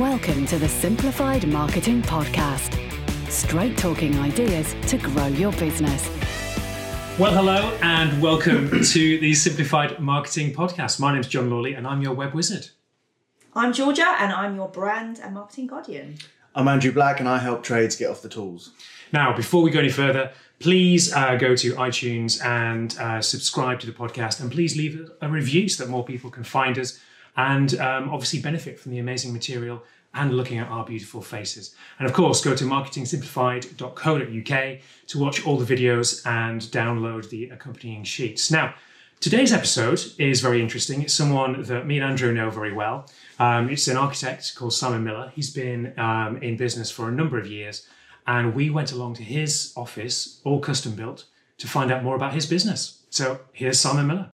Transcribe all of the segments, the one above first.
Welcome to the Simplified Marketing Podcast. Straight talking ideas to grow your business. Well, hello and welcome to the Simplified Marketing Podcast. My name's John Lawley and I'm your web wizard. I'm Georgia and I'm your brand and marketing guardian. I'm Andrew Black and I help trades get off the tools. Now, before we go any further, please uh, go to iTunes and uh, subscribe to the podcast and please leave a review so that more people can find us and um, obviously benefit from the amazing material and looking at our beautiful faces. And of course, go to marketingsimplified.co.uk to watch all the videos and download the accompanying sheets. Now, today's episode is very interesting. It's someone that me and Andrew know very well. Um, it's an architect called Simon Miller. He's been um, in business for a number of years, and we went along to his office, all custom built, to find out more about his business. So here's Simon Miller.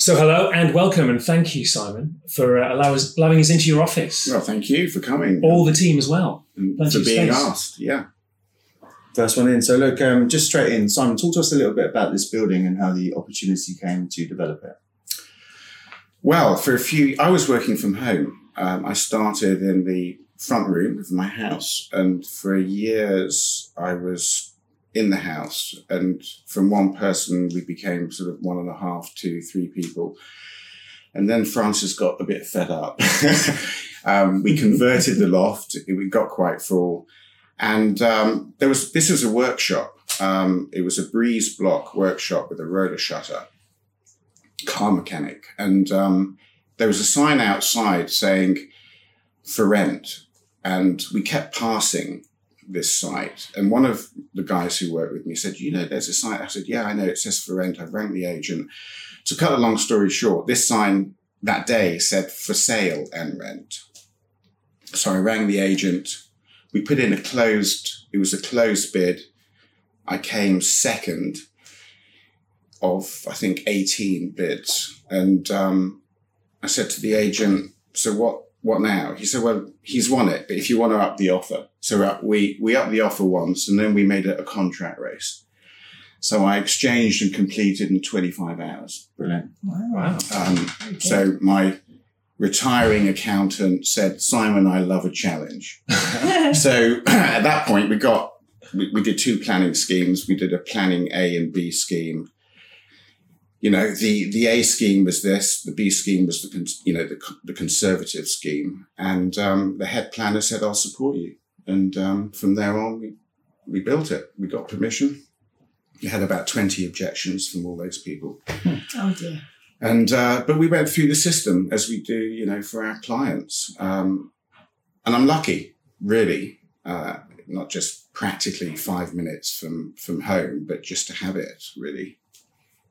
So, hello and welcome, and thank you, Simon, for uh, allow us, allowing us into your office. Well, thank you for coming. All the team as well. and Plenty for being space. asked. Yeah. First one in. So look, um, just straight in. Simon, talk to us a little bit about this building and how the opportunity came to develop it. Well, for a few, I was working from home. Um, I started in the front room of my house, and for years I was in the house. And from one person, we became sort of one and a half, two, three people. And then Frances got a bit fed up. um, we converted the loft. We got quite full. And um, there was this was a workshop. Um, it was a breeze block workshop with a roller shutter, car mechanic, and um, there was a sign outside saying for rent, and we kept passing this site. And one of the guys who worked with me said, "You know, there's a site." I said, "Yeah, I know. It says for rent." I rang the agent. To cut a long story short, this sign that day said for sale and rent. So I rang the agent we put in a closed it was a closed bid i came second of i think 18 bids and um, i said to the agent so what what now he said well he's won it but if you want to up the offer so we we upped the offer once and then we made it a contract race so i exchanged and completed in 25 hours Brilliant. Wow. um, so my retiring accountant said simon i love a challenge so at that point, we got we, we did two planning schemes. We did a planning A and B scheme. You know, the the A scheme was this. The B scheme was the you know the the conservative scheme, and um, the head planner said, "I'll support you." And um, from there on, we we built it. We got permission. We had about twenty objections from all those people. Oh dear. And uh, but we went through the system as we do, you know, for our clients. Um, and I'm lucky, really, uh, not just practically five minutes from from home, but just to have it, really.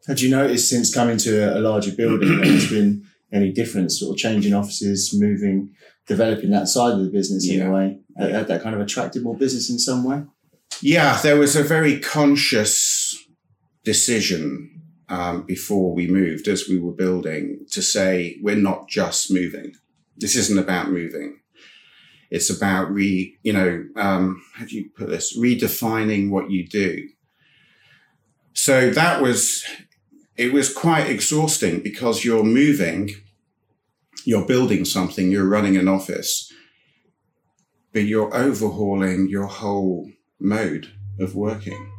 Had you noticed since coming to a larger building there's been any difference, sort of changing offices, moving, developing that side of the business in a way? That, that, that kind of attracted more business in some way? Yeah, there was a very conscious decision um, before we moved, as we were building, to say we're not just moving. This isn't about moving. It's about re, you know, um, how do you put this? Redefining what you do. So that was, it was quite exhausting because you're moving, you're building something, you're running an office, but you're overhauling your whole mode of working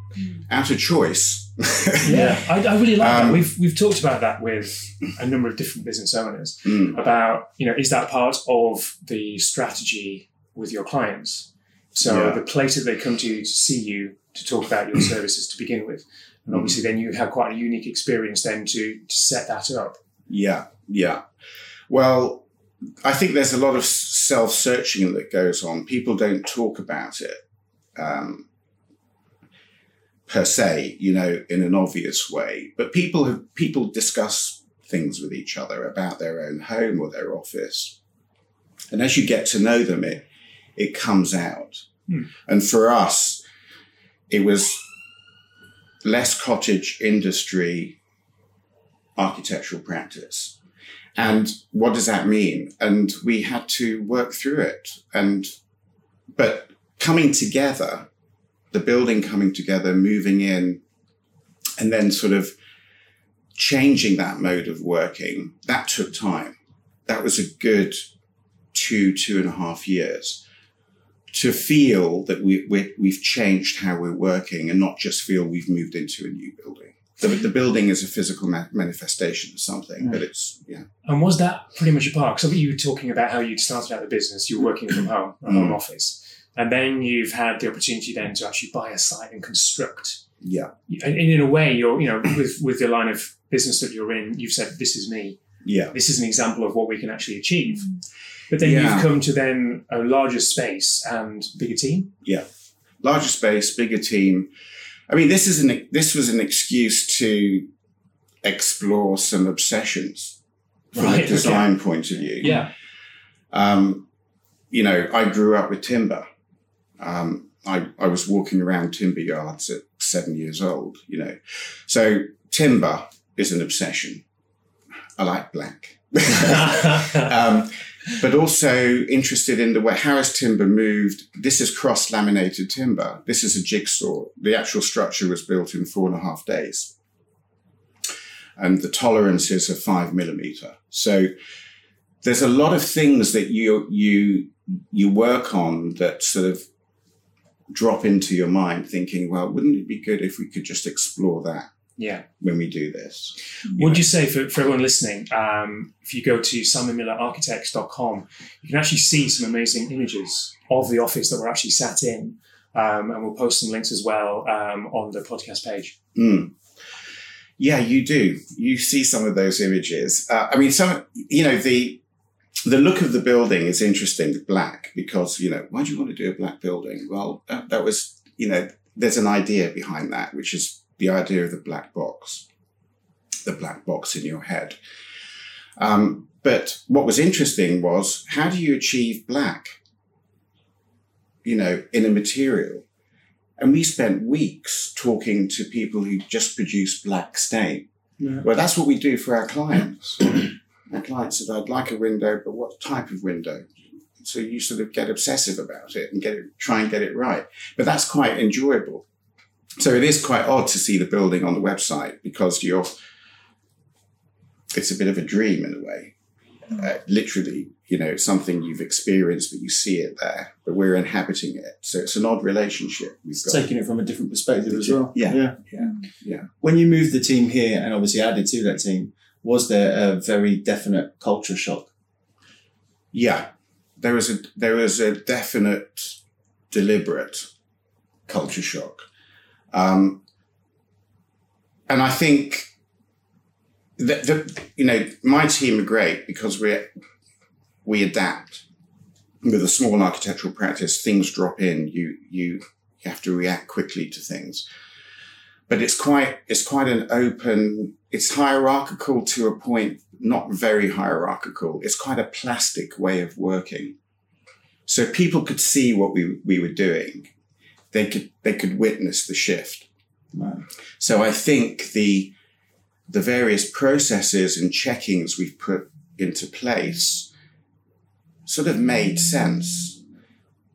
out of choice. Yeah, I, I really like that. Um, We've we've talked about that with a number of different business owners Mm. about you know is that part of the strategy with your clients? So Yeah. the place that they come to you to see you to talk about your services to begin with, and obviously then you have quite a unique experience then to, to set that up. Yeah, yeah. Well, I think there's a lot of self searching that goes on. People don't talk about it um, per se, you know, in an obvious way. But people have people discuss things with each other about their own home or their office, and as you get to know them, it it comes out. Hmm. And for us, it was less cottage industry, architectural practice. And what does that mean? And we had to work through it. And, but coming together, the building coming together, moving in, and then sort of changing that mode of working, that took time. That was a good two, two and a half years to feel that we, we, we've changed how we're working and not just feel we've moved into a new building. The, the building is a physical ma- manifestation of something, but it's, yeah. And was that pretty much a part? So you were talking about how you'd started out the business, you were working from home, a home Mm. office, and then you've had the opportunity then to actually buy a site and construct. Yeah. And in a way, you're, you know, with with the line of business that you're in, you've said, "This is me. Yeah. This is an example of what we can actually achieve." But then Yeah. you've come to then a larger space and bigger team. Yeah, larger space, bigger team. I mean, this is an this was an excuse to explore some obsessions from Right, a okay. design point of view. Yeah. Um, you know, I grew up with timber. Um, I, I was walking around timber yards at seven years old, you know. So timber is an obsession. I like black. um, but also interested in the way how is timber moved. This is cross laminated timber. This is a jigsaw. The actual structure was built in four and a half days. And the tolerances are five millimeter. So there's a lot of things that you you you work on that sort of drop into your mind thinking, well, wouldn't it be good if we could just explore that yeah. when we do this? what'd you say for, for everyone listening, um, if you go to simonmillerarchitects.com, you can actually see some amazing images of the office that we're actually sat in. Um, and we'll post some links as well um, on the podcast page. Mm. Yeah, you do. You see some of those images. Uh, I mean, some, you know, the the look of the building is interesting, the black, because, you know, why do you want to do a black building? Well, that, that was, you know, there's an idea behind that, which is the idea of the black box, the black box in your head. Um, but what was interesting was how do you achieve black, you know, in a material? And we spent weeks talking to people who just produce black stain. Yeah. Well, that's what we do for our clients. our clients said, I'd like a window, but what type of window? So you sort of get obsessive about it and get it, try and get it right. But that's quite enjoyable. So it is quite odd to see the building on the website because you're, it's a bit of a dream in a way. Uh, literally, you know, it's something you've experienced, but you see it there, but we're inhabiting it. So it's an odd relationship we've got. Taking it from a different perspective as well. Yeah. yeah. Yeah. Yeah. When you moved the team here and obviously added to that team, was there a very definite culture shock? Yeah, there was a there was a definite, deliberate culture shock, um, and I think that the you know my team are great because we we adapt with a small architectural practice. Things drop in. You you have to react quickly to things, but it's quite it's quite an open. It's hierarchical to a point, not very hierarchical. It's quite a plastic way of working. So people could see what we, we were doing. They could they could witness the shift. Right. So I think the the various processes and checkings we've put into place sort of made sense.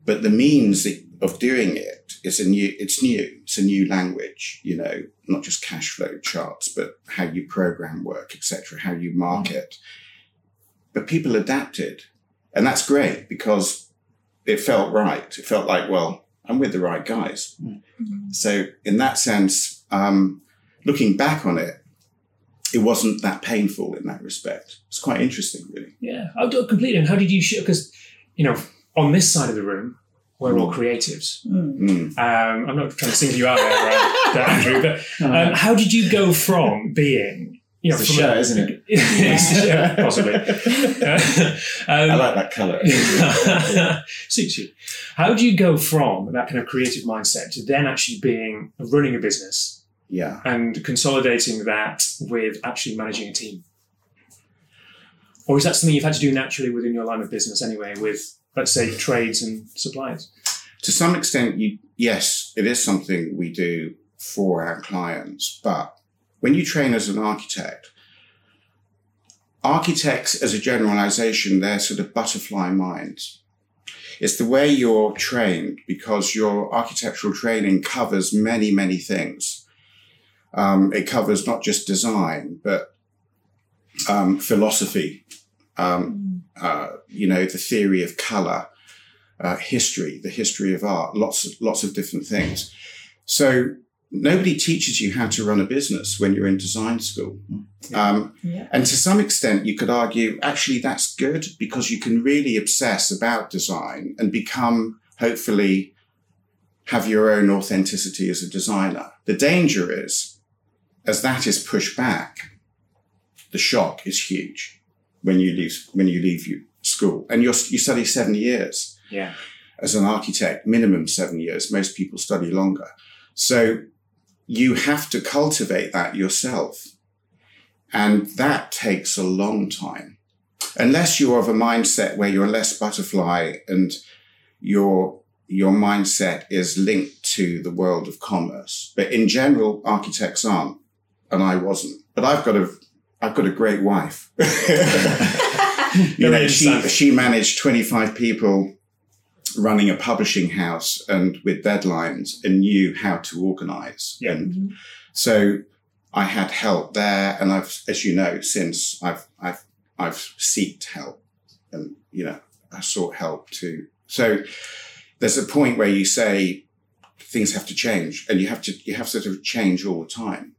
But the means of doing it is a new it's new. It's a new language, you know, not just cash flow charts, but how you program work, etc., how you market. But people adapted. And that's great because it felt right. It felt like, well, I'm with the right guys. So in that sense, um, looking back on it, it wasn't that painful in that respect. It's quite interesting, really. Yeah, I do completely. And how did you show? Because, you know, on this side of the room, we're all creatives. Mm. Um, I'm not trying to single you out there, Andrew, but um, how did you go from being, you know, It's a shirt, isn't it? yeah, possibly. I um, like that colour. suits you. How do you go from that kind of creative mindset to then actually being running a business yeah. and consolidating that with actually managing a team? Or is that something you've had to do naturally within your line of business anyway, with let's say trades and suppliers? To some extent, you, yes, it is something we do for our clients. But when you train as an architect, architects, as a generalization, they're sort of butterfly minds. It's the way you're trained because your architectural training covers many, many things. Um, it covers not just design, but um, philosophy, um, uh, you know, the theory of color, uh, history, the history of art, lots of, lots of different things. So nobody teaches you how to run a business when you're in design school. Um, Yeah. and to some extent, you could argue actually that's good because you can really obsess about design and become, hopefully, have your own authenticity as a designer. The danger is, as that is pushed back, the shock is huge when you leave when you leave you school and you're, you study seven years Yeah. as an architect, minimum seven years. Most people study longer. So you have to cultivate that yourself. And that takes a long time. Unless you're of a mindset where you're less butterfly and your, your mindset is linked to the world of commerce. But in general, architects aren't. And I wasn't. But I've got a, I've got a great wife. you know, she, she managed 25 people running a publishing house and with deadlines and knew how to organize. Yeah. And mm-hmm. so I had help there. And I've, as you know, since I've, I've, I've sought help and, you know, I sought help too. So there's a point where you say things have to change and you have to, you have to sort of change all the time.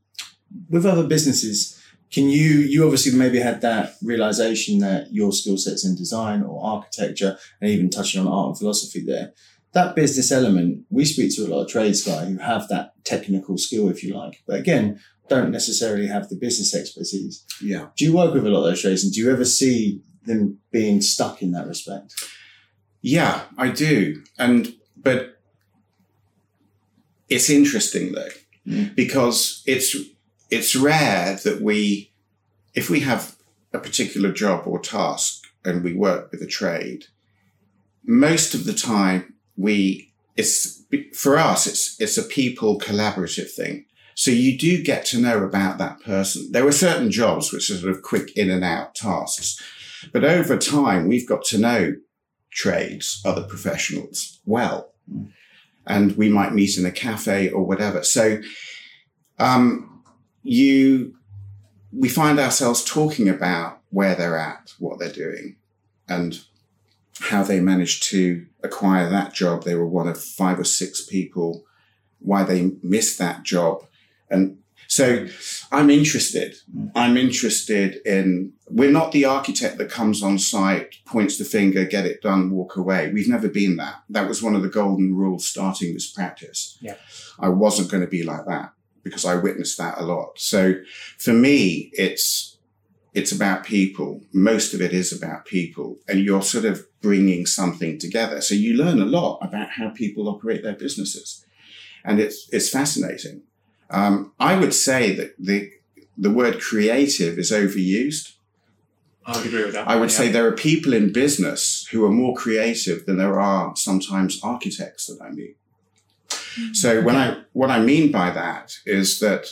with other businesses, can you you obviously maybe had that realization that your skill sets in design or architecture and even touching on art and philosophy there, that business element, we speak to a lot of trades guys who have that technical skill, if you like, but again, don't necessarily have the business expertise. Yeah. Do you work with a lot of those trades and do you ever see them being stuck in that respect? Yeah, I do. And, but it's interesting though, Mm. because it's, it's rare that we, if we have a particular job or task and we work with a trade, most of the time we, it's, for us, it's, it's a people collaborative thing. So you do get to know about that person. There were certain jobs which are sort of quick in and out tasks, but over time we've got to know trades, other professionals well. And we might meet in a cafe or whatever. So, um, you, we find ourselves talking about where they're at, what they're doing, and how they managed to acquire that job. They were one of five or six people, why they missed that job. And so I'm interested. I'm interested in, we're not the architect that comes on site, points the finger, get it done, walk away. We've never been that. That was one of the golden rules starting this practice. Yeah. I wasn't going to be like that because I witnessed that a lot. So for me, it's, it's about people. Most of it is about people and you're sort of bringing something together. So you learn a lot about how people operate their businesses and it's, it's fascinating. Um, I would say that the, the word creative is overused. I would agree with that. I would Yeah. say there are people in business who are more creative than there are sometimes architects that I meet. So mm-hmm. when I what I mean by that is that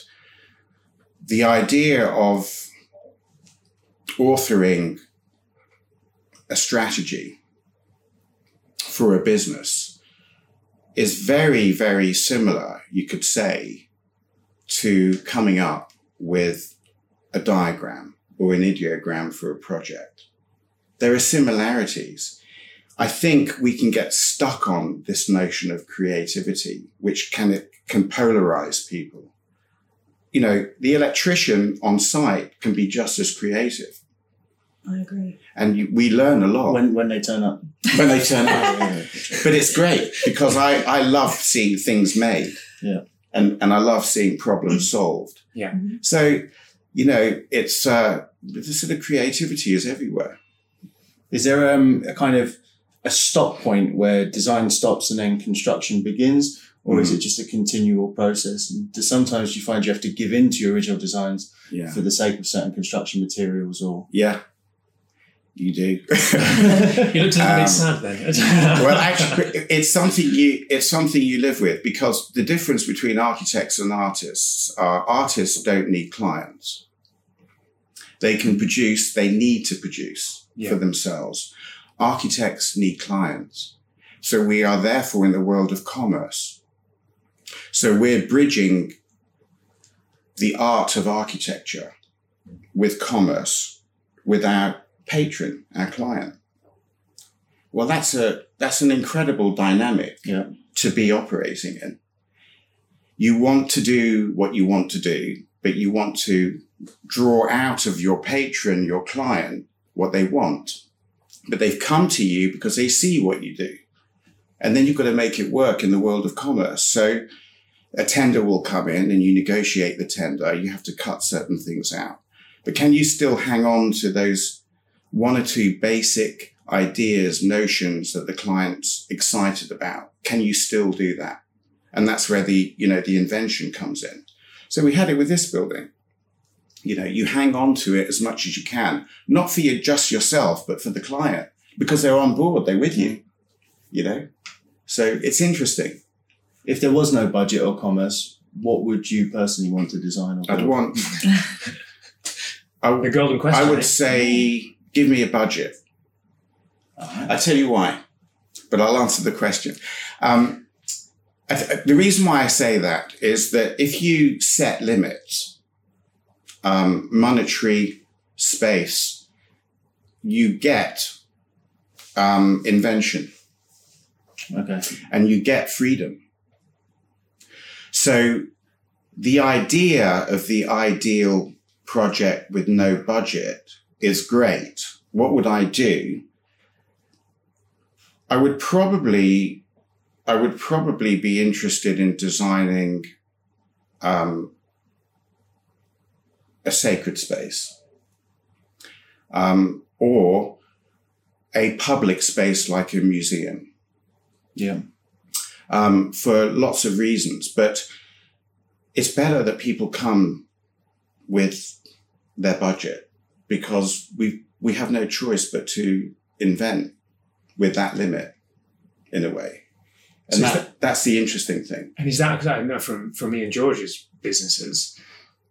the idea of authoring a strategy for a business is very very similar you could say to coming up with a diagram or an ideogram for a project. There are similarities I think we can get stuck on this notion of creativity, which can can polarize people. You know, the electrician on site can be just as creative, I agree. and you, we learn a lot When when they turn up. when they turn up. But it's great because I, I love seeing things made. Yeah. And, and I love seeing problems solved. Yeah. So, you know, it's, uh, the sort of creativity is everywhere. Is there um, a kind of a stop point where design stops and then construction begins, or is it just a continual process? And do sometimes you find you have to give in to your original designs Yeah. for the sake of certain construction materials, or Yeah. You do. You looked a little Um, bit sad then. well, actually, it's something you it's something you live with because the difference between architects and artists are artists don't need clients. They can produce. They need to produce Yeah. for themselves. Architects need clients, so we are therefore in the world of commerce. So we're bridging the art of architecture with commerce with our patron, our client. Well, that's a that's an incredible dynamic Yeah. to be operating in. You want to do what you want to do, but you want to draw out of your patron, your client, what they want. But they've come to you because they see what you do. And then you've got to make it work in the world of commerce. So a tender will come in and you negotiate the tender. You have to cut certain things out. But can you still hang on to those one or two basic ideas, notions that the client's excited about? Can you still do that? And that's where the, you know, the invention comes in. So we had it with this building. You know, you hang on to it as much as you can, not for you, just yourself, but for the client because they're on board. They're with you, you know? So it's interesting. If there was no budget or commerce, what would you personally want to design? Or I'd want, I, The golden question. I would say, give me a budget. Alright. I tell you why, but I'll answer the question. Um, th- the reason why I say that is that if you set limits, um, monetary space, you get um, invention Okay. and you get freedom. So the idea of the ideal project with no budget is great. What would I do? I would probably, I would probably be interested in designing um, a sacred space um, or a public space like a museum Yeah. um, for lots of reasons. But it's better that people come with their budget because we we have no choice but to invent with that limit in a way. And So is that, that's the interesting thing. And is that because I know from, from me and George's businesses,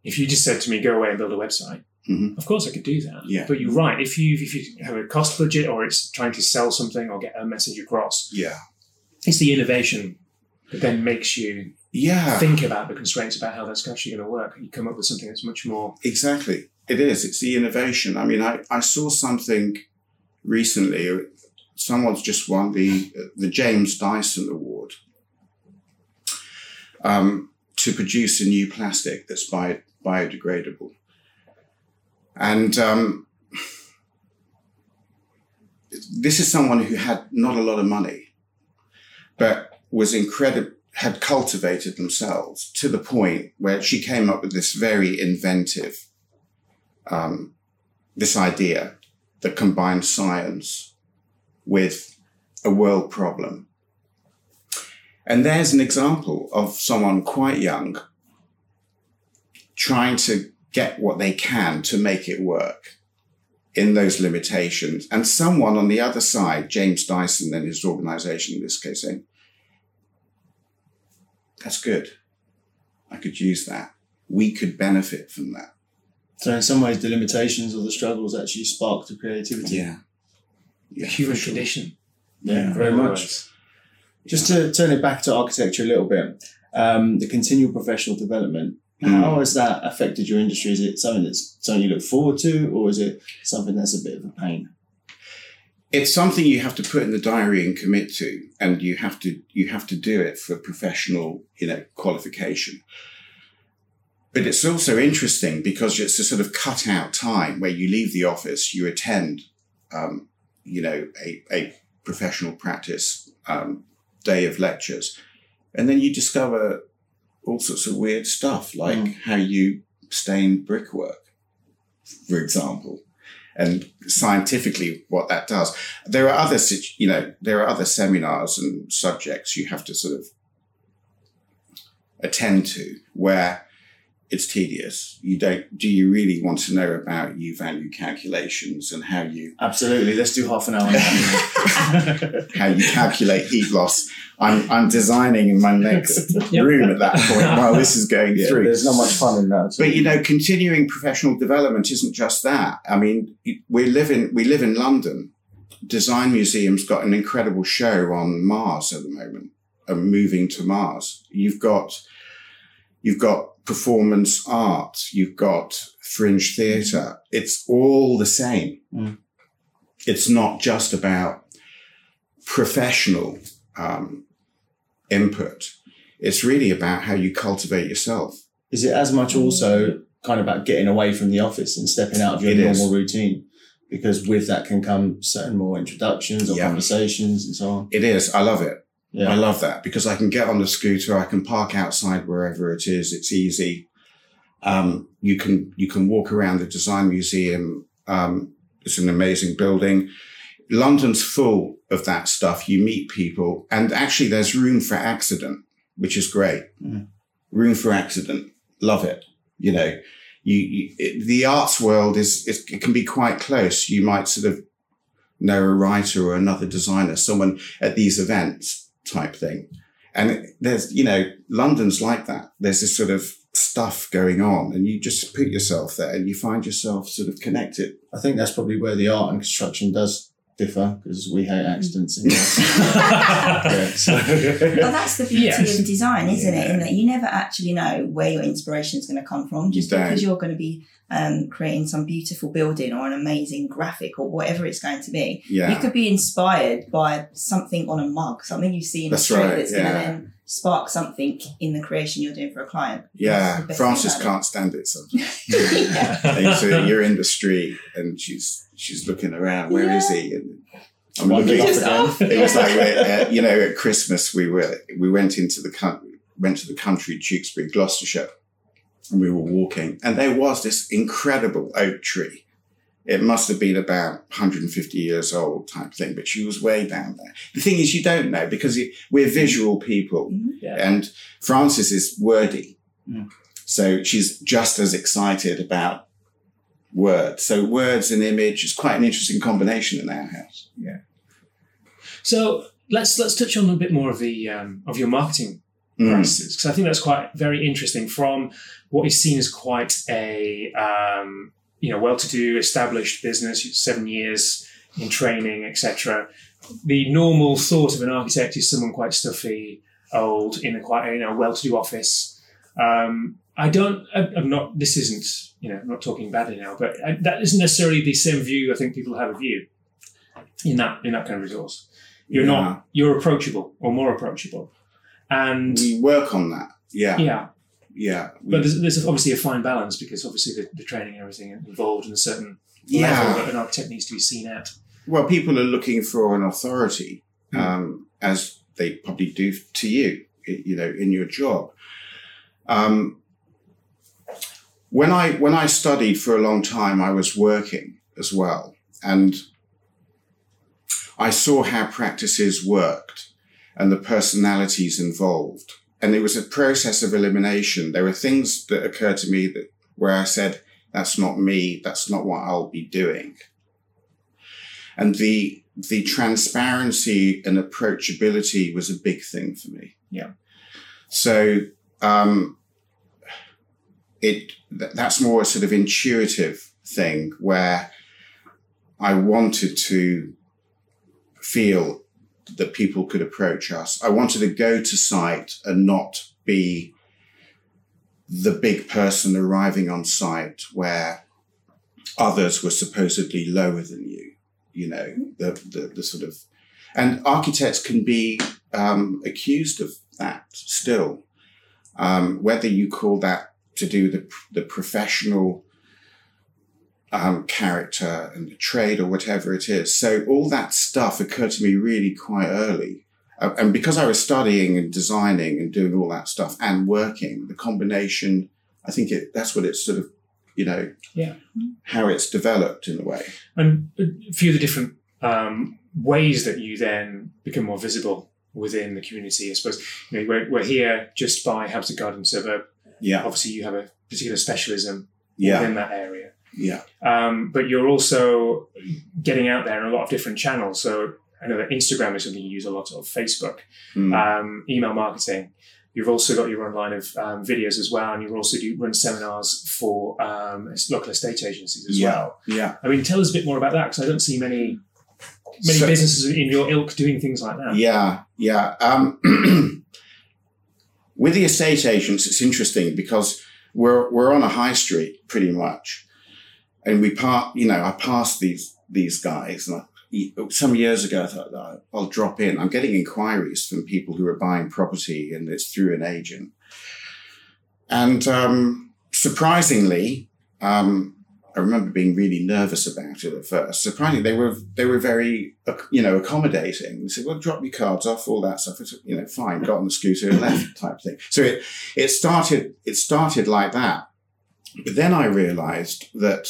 if you just said to me, go away and build a website, Mhm. of course I could do that. Yeah. But you're right. If you if you have a cost budget or it's trying to sell something or get a message across, Yeah. it's the innovation that then makes you Yeah. think about the constraints about how that's actually going to work. You come up with something that's much more. Exactly. It is. It's the innovation. I mean, I, I saw something recently. Someone's just won the the James Dyson Award um, to produce a new plastic that's bio, biodegradable. And um, this is someone who had not a lot of money, but was incredible, had cultivated themselves to the point where she came up with this very inventive, um, this idea that combines science with a world problem. And there's an example of someone quite young trying to get what they can to make it work in those limitations. And someone on the other side, James Dyson and his organization in this case, saying, that's good. I could use that. We could benefit from that. So in some ways, the limitations or the struggles actually spark the creativity. Yeah. Yeah, human for sure. condition. Yeah, very much. Just to turn it back to architecture a little bit, um, the continual professional development. How has that affected your industry? Is it something that's something you look forward to, or is it something that's a bit of a pain? It's something you have to put in the diary and commit to, and you have to you have to do it for professional, you know, qualification. But it's also interesting because it's a sort of cut out time where you leave the office, you attend, um, you know, a, a professional practice um, day of lectures, and then you discover all sorts of weird stuff like Mm. how you stain brickwork, for example, and scientifically what that does. There are other, you know, there are other seminars and subjects you have to sort of attend to where it's tedious. You don't. Do you really want to know about U value calculations and how you Absolutely. Let's do half an hour how you calculate heat loss? I'm I'm designing in my next Yep. room at that point while this is going yeah, through. there's not much fun in that. But you know, continuing professional development isn't just that. I mean, we live in we live in London. Design Museum's got an incredible show on Mars at the moment, uh, moving to Mars. You've got you've got performance art, you've got fringe theatre. It's all the same. Mm. it's not just about professional um, input. It's really about how you cultivate yourself. Is it as much also kind of about getting away from the office and stepping out of your It is. normal routine? Because with that can come certain more introductions or Yeah. conversations and so on. It is. I love it. I love that because I can get on the scooter. I can park outside wherever it is. It's easy. Um, you can you can walk around the design museum. Um, it's an amazing building. London's full of that stuff. You meet people, and actually, there's room for accident, which is great. Mm. Room for accident. Love it. You know, you, you it, the arts world is, is it can be quite close. You might sort of know a writer or another designer, someone at these events type thing. And there's, you know, London's like that. There's this sort of stuff going on and you just put yourself there and you find yourself sort of connected. I think that's probably where the art and construction does differ because we hate accidents in this. yeah, so- Well, that's the beauty Yes. of design, isn't it? In that you never actually know where your inspiration is going to come from. Just You because you're going to be um, creating some beautiful building or an amazing graphic or whatever it's going to be, you could be inspired by something on a mug, something you see in That's a street right, that's going to then spark something in the creation you're doing for a client. Yeah. best Frances can't stand it sometimes. yeah. And so you're in the street and she's, she's looking around. Where is he? And I'm Wandered looking. off Just again. It was like, uh, you know, at Christmas we were, we went into the country, went to the country, Tewkesbury, Gloucestershire, and we were walking and there was this incredible oak tree. It must have been about 150 years old type thing, but she was way down there. The thing is, you don't know because we're visual people Yeah. and Frances is wordy. Mm. So she's just as excited about words. So words and image is quite an interesting combination in our house. Yeah. So let's let's touch on a bit more of the um, of your marketing Mm. practices because I think that's quite very interesting from what is seen as quite a um, you know well-to-do established business, seven years in training, etc. The normal thought of an architect is someone quite stuffy, old, in a quite you know well-to-do office. Um, I don't. I'm not. This isn't. You know, I'm not talking badly now, but I, that isn't necessarily the same view. I think people have of you in that in that kind of resource. You're Yeah. not. You're approachable or more approachable, and We work on that. Yeah. yeah. Yeah. We- But there's, there's obviously a fine balance because obviously the, the training and everything involved in a certain yeah. level that an architect needs to be seen at. Well, people are looking for an authority, Mm. um, as they probably do to you, you know, in your job. Um, when I when I studied for a long time, I was working as well, and I saw how practices worked and the personalities involved. And it was a process of elimination. There were things that occurred to me that where I said, "That's not me. That's not what I'll be doing." and the the transparency and approachability was a big thing for me. Yeah. So um, it th- that's more a sort of intuitive thing where I wanted to feel that people could approach us. I wanted to go to site and not be the big person arriving on site where others were supposedly lower than you you know the, the the sort of and architects can be um, accused of that still um, whether you call that to do the the professional um, character and the trade or whatever it is so all that stuff occurred to me really quite early Uh, and because I was studying and designing and doing all that stuff and working the combination I think it that's what it's sort of you know Yeah. how it's developed in a way And a few of the different um, ways that you then become more visible within the community. I suppose you know, we're, we're here just by Hampstead Garden Suburb. Yeah Obviously, you have a particular specialism yeah within that area. yeah Um, but you're also getting out there in a lot of different channels. So I know that Instagram is something you use a lot of, Facebook, Mm. um, email marketing. You've also got your own line of um, videos as well, and you also do run seminars for um, local estate agencies as Yeah. well. yeah I mean, tell us a bit more about that because I don't see many many So- businesses in your ilk doing things like that. Yeah, yeah. With the estate agents, it's interesting because we're we're on a high street pretty much, and we part. You know, I pass these these guys, and I some years ago, I thought "Oh, I'll drop in. I'm getting inquiries from people who are buying property, and it's through an agent. And um, surprisingly, um, I remember being really nervous about it at first. Surprisingly, they were they were very you know accommodating. They said, "Well, drop your cards off, all that stuff." I said, you know, fine. Got on the scooter and left, type thing. So it it started it started like that. But then I realised that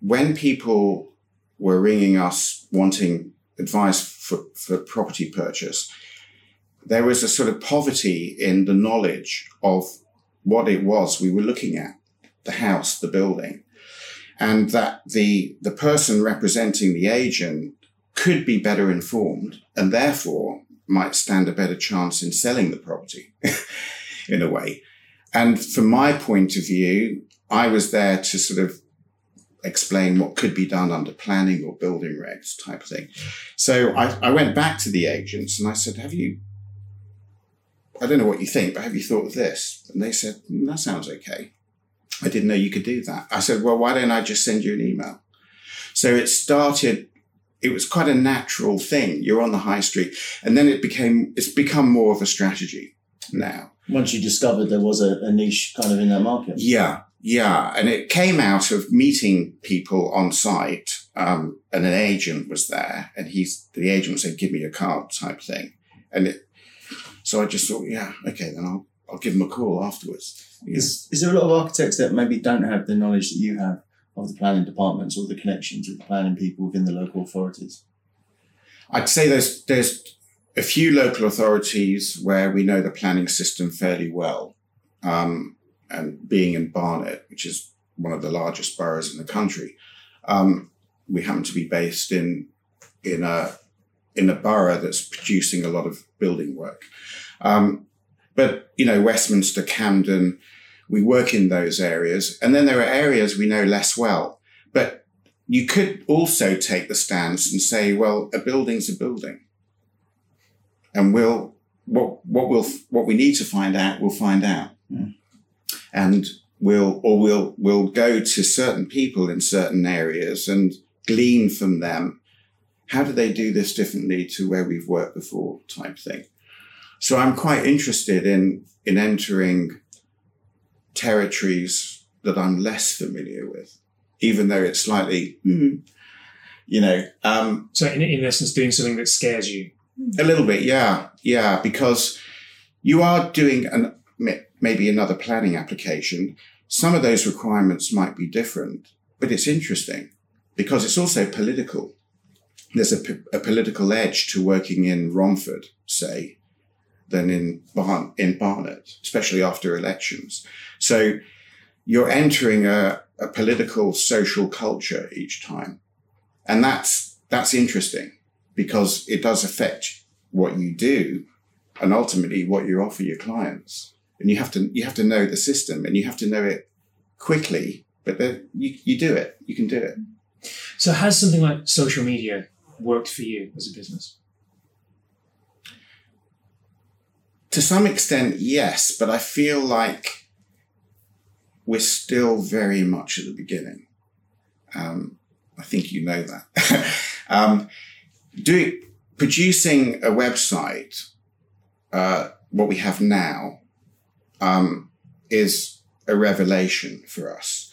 when people were ringing us wanting advice for, for property purchase, there was a sort of poverty in the knowledge of what it was we were looking at, the house, the building and that the the person representing the agent could be better informed and therefore might stand a better chance in selling the property in a way. And from my point of view i was there to sort of explain what could be done under planning or building regs type of thing. So I, I went back to the agents and i said have you i don't know what you think but have you thought of this? And they said mm, that sounds okay I didn't know you could do that. I said, well, why don't I just send you an email? So it started, it was quite a natural thing. You're on the high street. And then it became, it's become more of a strategy now. Once you discovered there was a, a niche kind of in that market. Yeah. Yeah. And it came out of meeting people on site. Um, and an agent was there and he's, the agent said, give me your card type thing. And it, so I just thought, yeah, okay, then I'll, I'll give them a call afterwards. Is, is there a lot of architects that maybe don't have the knowledge that you have of the planning departments or the connections with the planning people within the local authorities? I'd say there's there's a few local authorities where we know the planning system fairly well, um, and being in Barnet, which is one of the largest boroughs in the country, um, we happen to be based in in a in a borough that's producing a lot of building work. Um, but, you know, Westminster, Camden, we work in those areas. And then there are areas we know less well. But you could also take the stance and say, well, a building's a building. And we'll, what, what we'll, what we need to find out, we'll find out. Mm. And we'll, or we'll, we'll go to certain people in certain areas and glean from them. How do they do this differently to where we've worked before type thing? So I'm quite interested in, in entering territories that I'm less familiar with, even though it's slightly, hmm, you know, um, So, in, in essence, doing something that scares you. a little bit. Yeah. Yeah. Because you are doing an, maybe another planning application. Some of those requirements might be different, but it's interesting because it's also political. There's a, p- a political edge to working in Romford, say, than in in Barnet, especially after elections. So you're entering a, a political social culture each time, and that's that's interesting because it does affect what you do and ultimately what you offer your clients. And you have to you have to know the system and you have to know it quickly, but then you, you do it. You can do it. So, has something like social media worked for you as a business? To some extent, yes, but I feel like we're still very much at the beginning. Um, I think you know that. um, doing producing a website, uh, what we have now, um, is a revelation for us,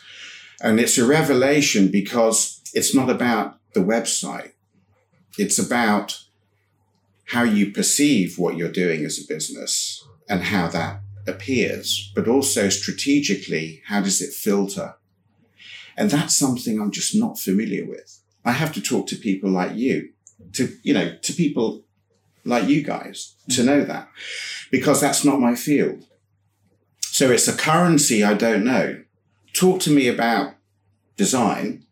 and it's a revelation because it's not about the website; it's about how you perceive what you're doing as a business and how that appears, but also strategically, how does it filter? And that's something I'm just not familiar with. I have to talk to people like you, to, you know, to people like you guys to know that because that's not my field. So it's a currency I don't know. Talk to me about design,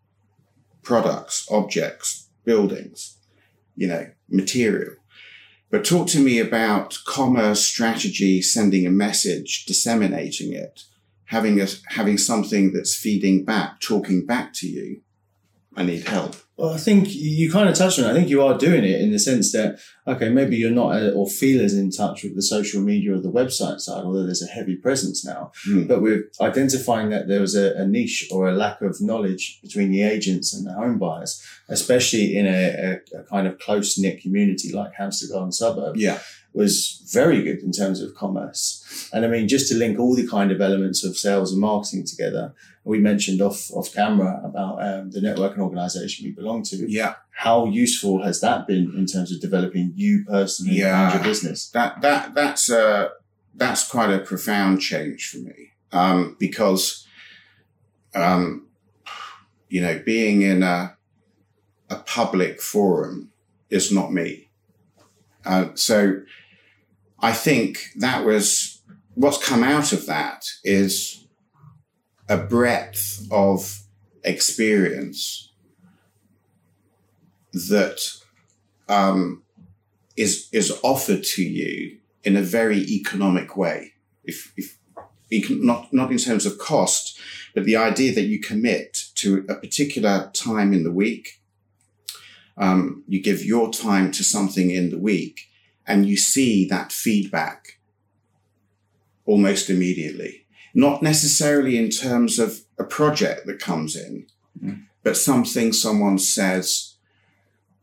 products, objects, buildings, you know, material. But talk to me about commerce strategy, sending a message, disseminating it, having a, having something that's feeding back, talking back to you. I need help. Well, I think you kind of touched on it. I think you are doing it in the sense that, okay, maybe you're not uh, or feel as in touch with the social media or the website side, although there's a heavy presence now. Hmm. But we're identifying that there was a, a niche or a lack of knowledge between the agents and the home buyers, especially in a, a, a kind of close knit community like Hampstead Garden Suburb Yeah. Was very good in terms of commerce. And I mean, just to link all the kind of elements of sales and marketing together, we mentioned off off camera about um, the networking organization we belong to. Yeah. How useful has that been in terms of developing you personally Yeah. and your business? that that that's a that's quite a profound change for me um, because um, you know being in a a public forum is not me uh, so I think that was what's come out of that is a breadth of experience that um, is is offered to you in a very economic way. If, if not not in terms of cost, but the idea that you commit to a particular time in the week, um, you give your time to something in the week, and you see that feedback almost immediately. Not necessarily in terms of a project that comes in, Mm. but something someone says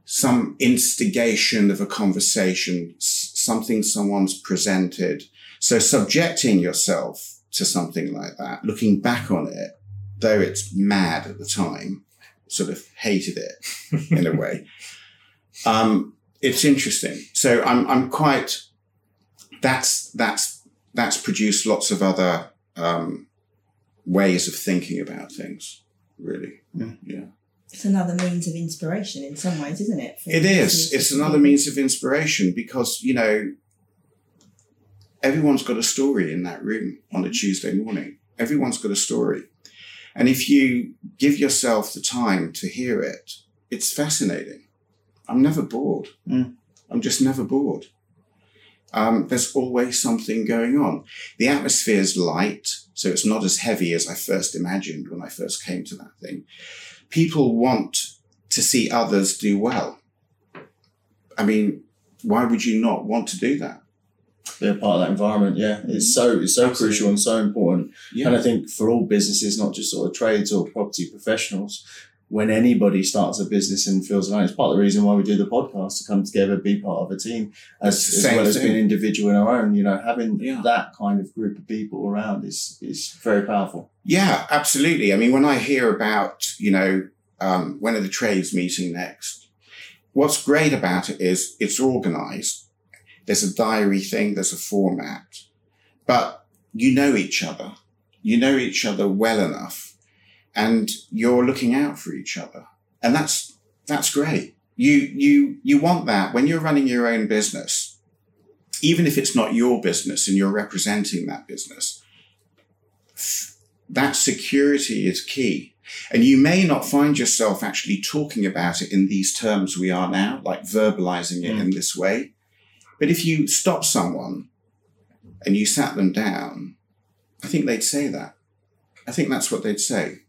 some instigation of a conversation, something someone's presented. So subjecting yourself to something like that, looking back on it, though it's mad at the time, sort of hated it in a way. Um, it's interesting. So I'm, I'm quite, that's, that's, that's produced lots of other, um, ways of thinking about things, really. Yeah. yeah. It's another means of inspiration in some ways, isn't it? for It is. It's another people? means of inspiration because, you know, everyone's got a story in that room on a Tuesday morning. Everyone's got a story. And if you give yourself the time to hear it, it's fascinating. I'm never bored. Mm. I'm just never bored. Um, there's always something going on. The atmosphere is light, so it's not as heavy as I first imagined when I first came to that thing. People want to see others do well. I mean, why would you not want to do that? Be a part of that environment, yeah. It's so it's so Absolutely. crucial and so important. Yeah. And I think for all businesses, not just sort of trades or property professionals, when anybody starts a business and feels like it's part of the reason why we do the podcast to come together, be part of a team, as, as well as thing. being individual in our own. You know, having Yeah. that kind of group of people around is is very powerful. Yeah, absolutely. I mean, when I hear about, you know, um, when are the trades meeting next? What's great about it is it's organized. There's a diary thing, there's a format, but you know each other. You know each other well enough and you're looking out for each other. And that's, that's great. You, you, you want that when you're running your own business, even if it's not your business and you're representing that business that security is key. And you may not find yourself actually talking about it in these terms we are now, like verbalizing it Mm. in this way. But if you stop someone and you sat them down, I think they'd say that. I think that's what they'd say.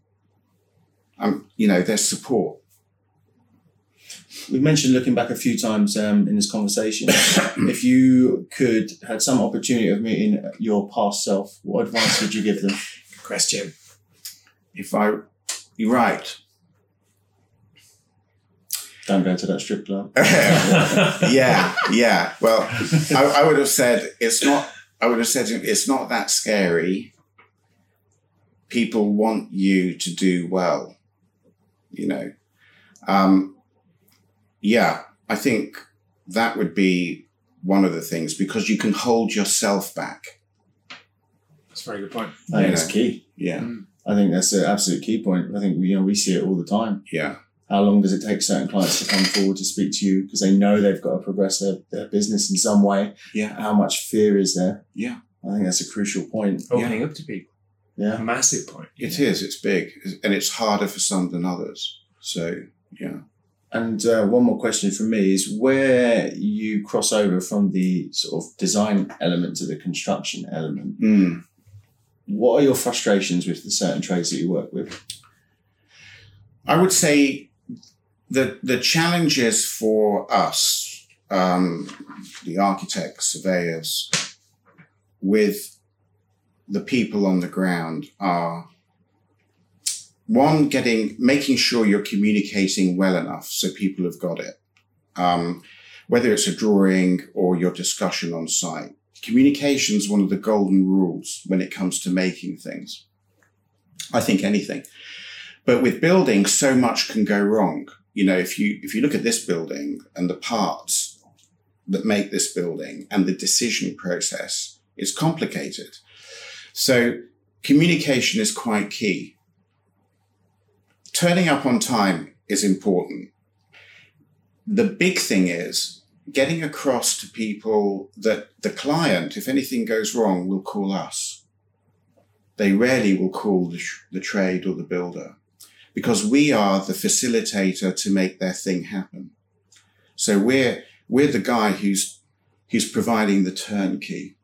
Um, you know, there's support. We've mentioned looking back a few times um, in this conversation. if you could had some opportunity of meeting your past self, what advice would you give them? Good question. If I, you're right. Don't go to that strip club. yeah, yeah. Well, I, I would have said it's not. I would have said it's not that scary. People want you to do well. You know, um, yeah. I think that would be one of the things because you can hold yourself back. That's a very good point. I think Yeah. that's key. Yeah, I think that's an absolute key point. I think you know we see it all the time. yeah, How long does it take certain clients to come forward to speak to you because they know they've got to progress their, their business in some way? yeah, How much fear is there? yeah. I think that's a crucial point. Opening up to people. Yeah. A massive point. It is. It's big, and it's harder for some than others. So yeah. And uh, one more question from me is where you cross over from the sort of design element to the construction element. Mm. What are your frustrations with the certain trades that you work with? I would say the the challenges for us, um, the architects, surveyors, with the people on the ground are one getting making sure you're communicating well enough so people have got it. Um, whether it's a drawing or your discussion on site, communication is one of the golden rules when it comes to making things. I think anything. But with building, so much can go wrong. You know, if you if you look at this building and the parts that make this building and the decision process, it's complicated. So communication is quite key. Turning up on time is important. The big thing is getting across to people that the client, if anything goes wrong, will call us. They rarely will call the, the trade or the builder because we are the facilitator to make their thing happen. So we're, we're the guy who's, who's providing the turnkey.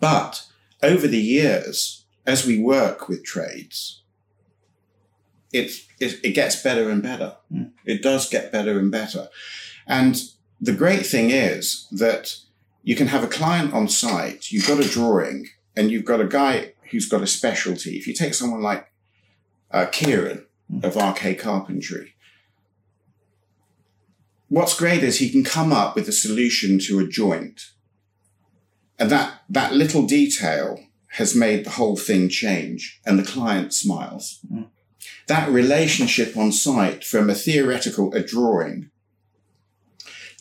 But over the years, as we work with trades, it, it, it gets better and better. Mm. It does get better and better. And the great thing is that you can have a client on site, you've got a drawing, and you've got a guy who's got a specialty. If you take someone like uh, Kieran of RK Carpentry, what's great is he can come up with a solution to a joint. And that, that little detail has made the whole thing change, and the client smiles. Mm. That relationship on site from a theoretical, a drawing,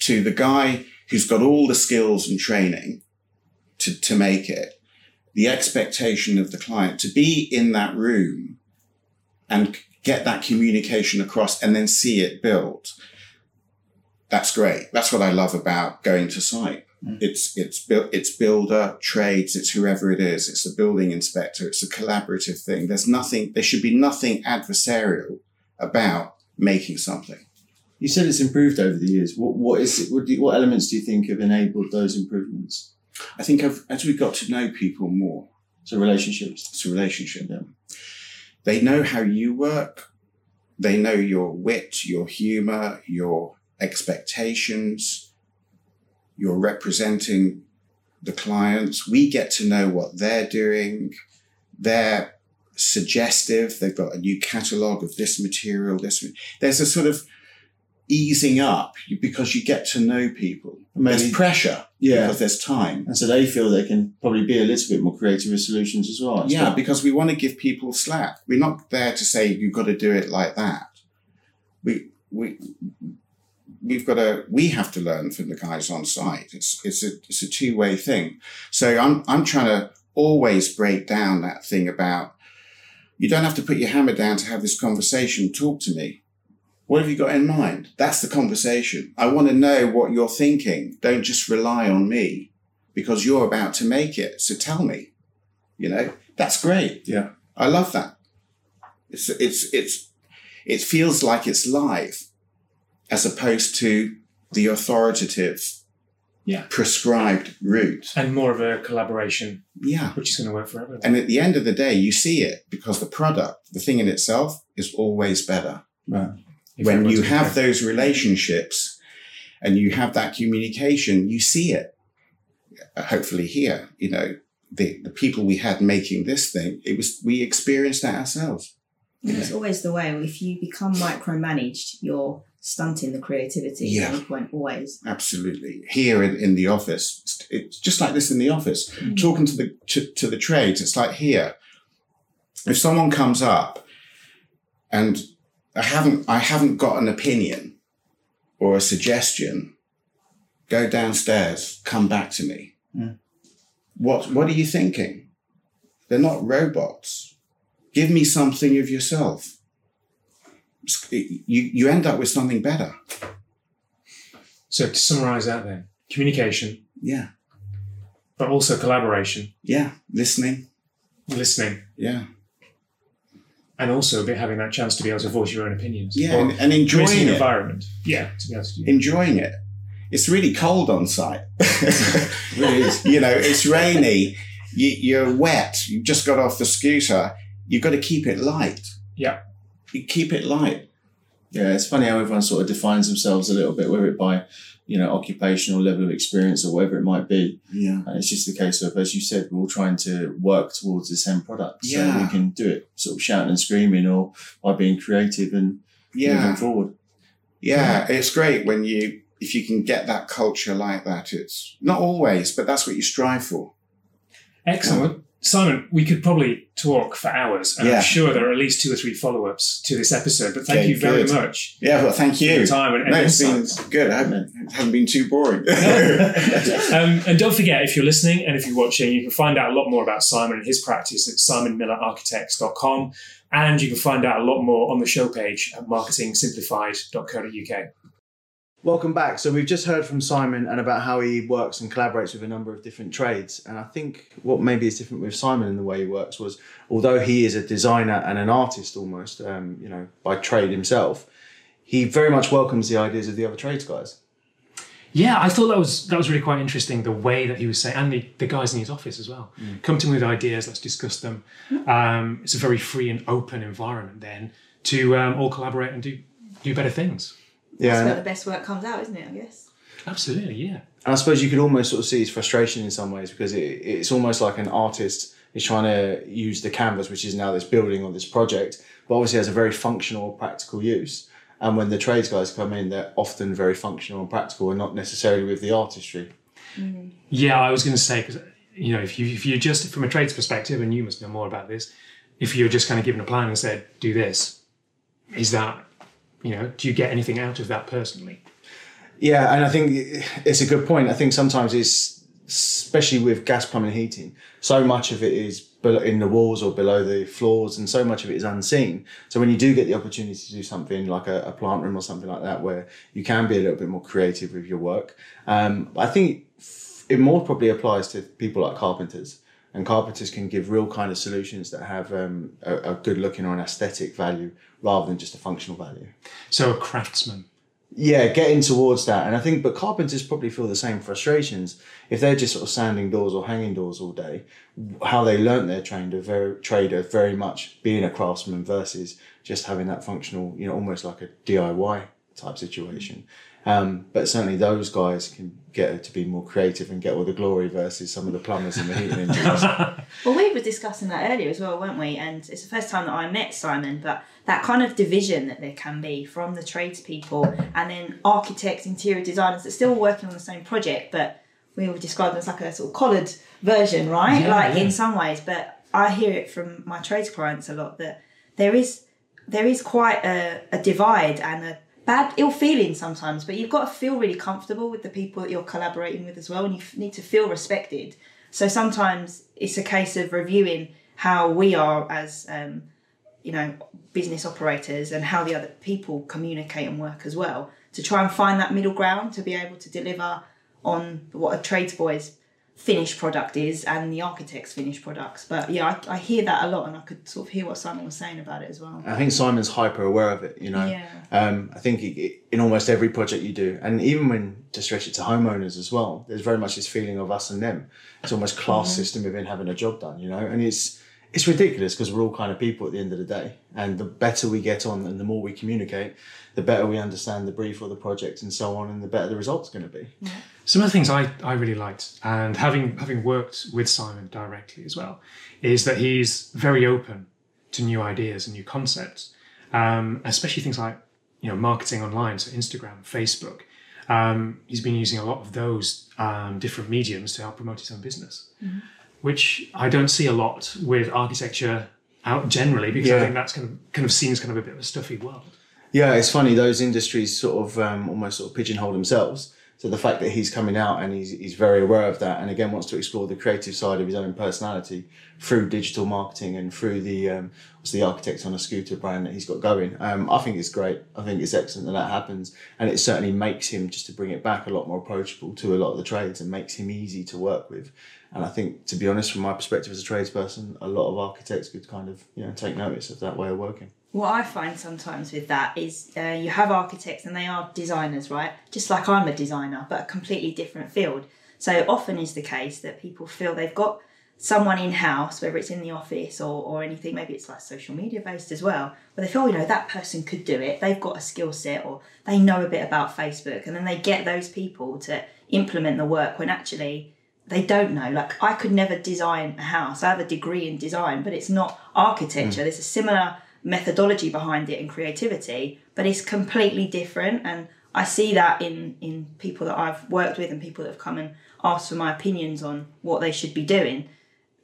to the guy who's got all the skills and training to, to make it, the expectation of the client to be in that room and get that communication across and then see it built. That's great. That's what I love about going to site. Mm. It's it's built it's builder, trades, it's whoever it is, it's a building inspector, it's a collaborative thing. There's nothing there should be nothing adversarial about making something. You said it's improved over the years. What what is it? What, do you, what elements do you think have enabled those improvements? I think I've, as we got to know people more, So relationships. it's a relationship. Yeah. They know how you work. They know your wit, your humor, your expectations. You're representing the clients. We get to know what they're doing. They're suggestive. They've got a new catalog of this material, this. There's a sort of easing up because you get to know people. There's pressure Yeah. because there's time. And so they feel they can probably be a little bit more creative with solutions as well. Yeah, because we want to give people slack. We're not there to say you've got to do it like that. We we we've got to we have to learn from the guys on site. It's it's a it's a two way thing. So I'm I'm trying to always break down that thing about you don't have to put your hammer down to have this conversation. Talk to me. What have you got in mind? That's the conversation. I want to know what you're thinking. Don't just rely on me because you're about to make it. So tell me. You know, that's great. Yeah. I love that. It's it's it's it feels like it's live as opposed to the authoritative Yeah. prescribed route. And more of a collaboration, Yeah. which is going to work for everyone. And at the end of the day, you see it because the product, the thing in itself, is always better. Right. If when you have those relationships and you have that communication, you see it. Hopefully here, you know, the, the people we had making this thing, it was we experienced that ourselves. And it's always the way. If you become micromanaged, you're stunting the creativity Yeah. point, always. Absolutely. Here in, in the office, it's- it's just like this in the office. Mm. Talking to the to, to the trades, it's like here. If someone comes up and I haven't I haven't got an opinion or a suggestion, go downstairs, come back to me. Mm. What what are you thinking? They're not robots. Give me something of yourself. You you end up with something better. So to summarize that then, communication, Yeah. but also collaboration, Yeah. Listening. listening, Yeah. And also a bit having that chance to be able to voice your own opinions. Yeah. And, and enjoying it. environment. Yeah, to be able to do. Enjoying it. It's really cold on site. really is. you know, it's rainy. You, you're wet. You just got off the scooter. You've got to keep it light. Yeah. You keep it light. Yeah, it's funny how everyone sort of defines themselves a little bit, whether it by, you know, occupational level of experience or whatever it might be. Yeah. And it's just a case of, as you said, we're all trying to work towards the same product. So Yeah. we can do it sort of shouting and screaming or by being creative and Yeah. moving forward. Yeah, it's great when you if you can get that culture like that. It's not always, but that's what you strive for. Excellent. Simon, we could probably talk for hours, and Yeah. I'm sure there are at least two or three follow ups to this episode. But thank Okay, you very good. much Yeah, well, thank you. for you. your time and, and No, it's been good. I haven't, it hasn't been too boring. Um, and don't forget, if you're listening and if you're watching, you can find out a lot more about Simon and his practice at simonmillerarchitects.com. And you can find out a lot more on the show page at marketingsimplified.co.uk. Welcome back. So we've just heard from Simon and about how he works and collaborates with a number of different trades. And I think what maybe is different with Simon in the way he works was, although he is a designer and an artist almost, um, you know, by trade himself, he very much welcomes the ideas of the other trades guys. Yeah, I thought that was that was really quite interesting. The way that he was saying, and the, the guys in his office as well, come to me with ideas. Let's discuss them. Um, it's a very free and open environment then to um, all collaborate and do do better things. Yeah, That's where the best work comes out, isn't it? I guess. Absolutely, yeah. and I suppose you could almost sort of see his frustration in some ways because it, it's almost like an artist is trying to use the canvas, which is now this building or this project, but obviously has a very functional, practical use. And when the trades guys come in, they're often very functional and practical, and not necessarily with the artistry. Mm-hmm. Yeah, I was going to say because you know if you if you just from a trades perspective, and you must know more about this, if you're just kind of given a plan and said do this, is that you know do you get anything out of that personally? Yeah, and I think it's a good point. I think sometimes it's, especially with gas, plumbing, and heating, so much of it is in the walls or below the floors, and so much of it is unseen. So when you do get the opportunity to do something like a, a plant room or something like that, where you can be a little bit more creative with your work, um, I think it more probably applies to people like carpenters. And carpenters can give real kind of solutions that have um, a, a good looking or an aesthetic value rather than just a functional value. So a craftsman. Yeah, getting towards that. And I think, but carpenters probably feel the same frustrations. If they're just sort of sanding doors or hanging doors all day, how they learnt their trade of very, trade of very much being a craftsman versus just having that functional, you know, almost like a DIY type situation. Um, but certainly those guys can get to be more creative and get all the glory versus some of the plumbers and the heating engineers. Well, we were discussing that earlier as well, weren't we? And it's the first time that I met Simon, but that kind of division that there can be from the tradespeople and then architects, interior designers that still working on the same project, but we would describe them as like a sort of collared version, right? Yeah, like yeah. in some ways, but I hear it from my trades clients a lot that there is there is quite a, a divide and a bad ill feeling sometimes, but you've got to feel really comfortable with the people that you're collaborating with as well, and you need to feel respected. So sometimes it's a case of reviewing how we are as um, you know business operators and how the other people communicate and work as well to try and find that middle ground to be able to deliver on what a tradesboy's finished product is and the architect's finished products. But yeah, I, I hear that a lot, and I could sort of hear what Simon was saying about it as well. I think Simon's hyper aware of it, you know. Yeah. Um, I think it, in almost every project you do, and even when to stretch it to homeowners as well, there's very much this feeling of us and them. It's almost class Mm-hmm. system within having a job done, you know. And it's it's ridiculous because we're all kind of people at the end of the day. And the better we get on and the more we communicate, the better we understand the brief or the project and so on, and the better the result's going to be. Some of the things I, I really liked, and having having worked with Simon directly as well, is that he's very open to new ideas and new concepts, um, especially things like you know marketing online, so Instagram, Facebook. Um, he's been using a lot of those um, different mediums to help promote his own business, which I don't see a lot with architecture out generally because I think that's kind of kind of seen as kind of a bit of a stuffy world. Yeah, it's funny those industries sort of um, almost sort of pigeonhole themselves. So the fact that he's coming out and he's, he's very aware of that, and again wants to explore the creative side of his own personality through digital marketing and through the um, what's the architect on a scooter brand that he's got going. Um, I think it's great. I think it's excellent that that happens, and it certainly makes him just to bring it back a lot more approachable to a lot of the trades and makes him easy to work with. And I think, to be honest, from my perspective as a tradesperson, a lot of architects could kind of you know take notice of that way of working. What I find sometimes with that is uh, you have architects and they are designers, right? Just like I'm a designer, but a completely different field. So often is the case that people feel they've got someone in house, whether it's in the office or, or anything, maybe it's like social media based as well, where they feel, you know, that person could do it, they've got a skill set or they know a bit about Facebook, and then they get those people to implement the work when actually they don't know. Like I could never design a house. I have a degree in design, but it's not architecture. There's a similar methodology behind it and creativity, but it's completely different. And I see that in in people that I've worked with and people that have come and asked for my opinions on what they should be doing.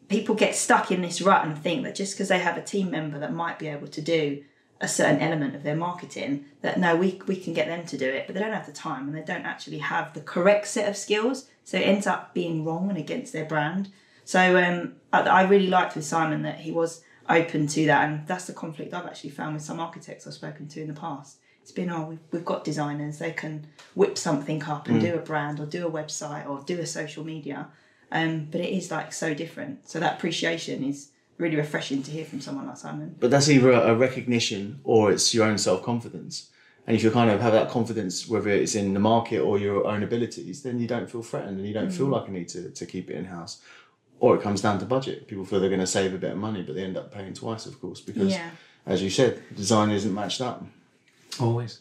People get stuck in this rut and think that just because they have a team member that might be able to do a certain element of their marketing, that no, we we can get them to do it, but they don't have the time and they don't actually have the correct set of skills. So it ends up being wrong and against their brand. So um, I, I really liked with Simon that he was open to that, and that's the conflict I've actually found with some architects I've spoken to in the past. It's been, oh, we've, we've got designers, they can whip something up and do a brand or do a website or do a social media. Um, but it is like so different. So that appreciation is really refreshing to hear from someone like Simon. But that's either a recognition or it's your own self confidence. And if you kind of have that confidence, whether it's in the market or your own abilities, then you don't feel threatened and you don't feel like you need to, to keep it in house. Or it comes down to budget. People feel they're going to save a bit of money, but they end up paying twice, of course, because, Yeah. as you said, design isn't matched up. Always.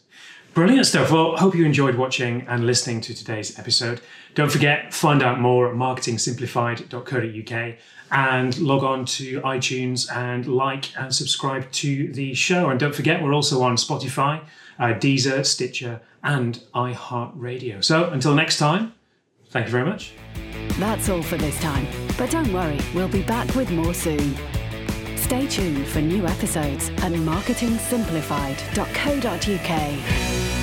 Brilliant stuff. Well, hope you enjoyed watching and listening to today's episode. Don't forget, find out more at marketingsimplified.co.uk and log on to iTunes and like and subscribe to the show. And don't forget, we're also on Spotify, uh, Deezer, Stitcher, and iHeartRadio. So until next time, thank you very much. That's all for this time, but don't worry, we'll be back with more soon. Stay tuned for new episodes at marketingsimplified.co.uk.